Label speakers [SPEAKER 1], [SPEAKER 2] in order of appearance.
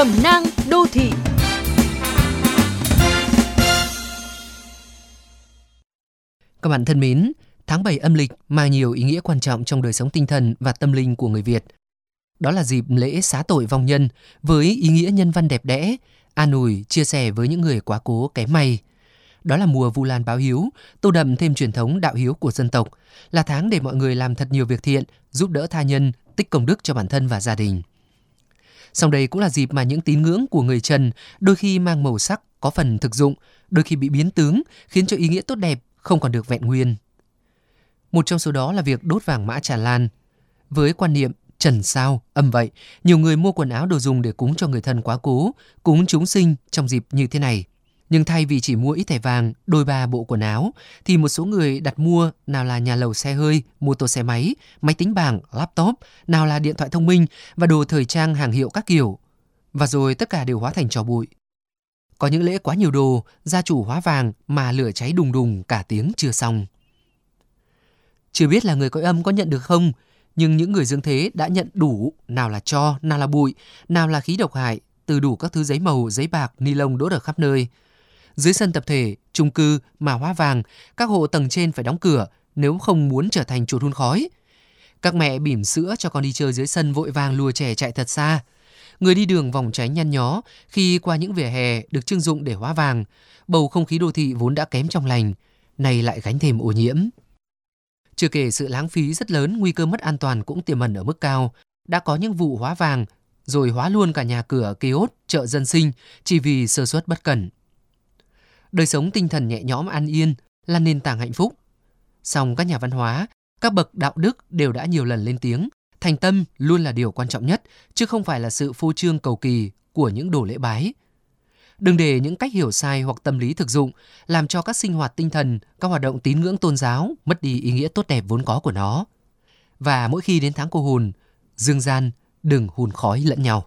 [SPEAKER 1] Cẩm nang đô thị
[SPEAKER 2] Các bạn thân mến, tháng 7 âm lịch mang nhiều ý nghĩa quan trọng trong đời sống tinh thần và tâm linh của người Việt. Đó là dịp lễ xá tội vong nhân với ý nghĩa nhân văn đẹp đẽ, an ủi, chia sẻ với những người quá cố kém may. Đó là mùa Vu Lan báo hiếu, tô đậm thêm truyền thống đạo hiếu của dân tộc, là tháng để mọi người làm thật nhiều việc thiện, giúp đỡ tha nhân, tích công đức cho bản thân và gia đình. Song đây cũng là dịp mà những tín ngưỡng của người Trần đôi khi mang màu sắc có phần thực dụng, đôi khi bị biến tướng, khiến cho ý nghĩa tốt đẹp không còn được vẹn nguyên. Một trong số đó là việc đốt vàng mã trà lan. Với quan niệm trần sao, âm vậy, nhiều người mua quần áo đồ dùng để cúng cho người thân quá cố, cúng chúng sinh trong dịp như thế này. Nhưng thay vì chỉ mua ít thẻ vàng, đôi ba bộ quần áo, thì một số người đặt mua nào là nhà lầu xe hơi, mô tô xe máy, máy tính bảng, laptop, nào là điện thoại thông minh và đồ thời trang hàng hiệu các kiểu. Và rồi tất cả đều hóa thành trò bụi. Có những lễ quá nhiều đồ, gia chủ hóa vàng mà lửa cháy đùng đùng cả tiếng chưa xong. Chưa biết là người cõi âm có nhận được không, nhưng những người dương thế đã nhận đủ, nào là cho, nào là bụi, nào là khí độc hại, từ đủ các thứ giấy màu, giấy bạc, ni lông đốt ở khắp nơi. Dưới sân tập thể, chung cư, mà hóa vàng, các hộ tầng trên phải đóng cửa nếu không muốn trở thành chuột hun khói. Các mẹ bỉm sữa cho con đi chơi dưới sân vội vàng lùa trẻ chạy thật xa. Người đi đường vòng tránh nhăn nhó khi qua những vỉa hè được trưng dụng để hóa vàng. Bầu không khí đô thị vốn đã kém trong lành, nay lại gánh thêm ô nhiễm. Chưa kể sự lãng phí rất lớn, nguy cơ mất an toàn cũng tiềm ẩn ở mức cao. Đã có những vụ hóa vàng, rồi hóa luôn cả nhà cửa, kiosk, chợ dân sinh chỉ vì sơ suất bất cẩn. Đời sống tinh thần nhẹ nhõm an yên là nền tảng hạnh phúc. Song các nhà văn hóa, các bậc đạo đức đều đã nhiều lần lên tiếng, thành tâm luôn là điều quan trọng nhất, chứ không phải là sự phô trương cầu kỳ của những đồ lễ bái. Đừng để những cách hiểu sai hoặc tâm lý thực dụng làm cho các sinh hoạt tinh thần, các hoạt động tín ngưỡng tôn giáo mất đi ý nghĩa tốt đẹp vốn có của nó. Và mỗi khi đến tháng cô hồn, dương gian đừng hùn khói lẫn nhau.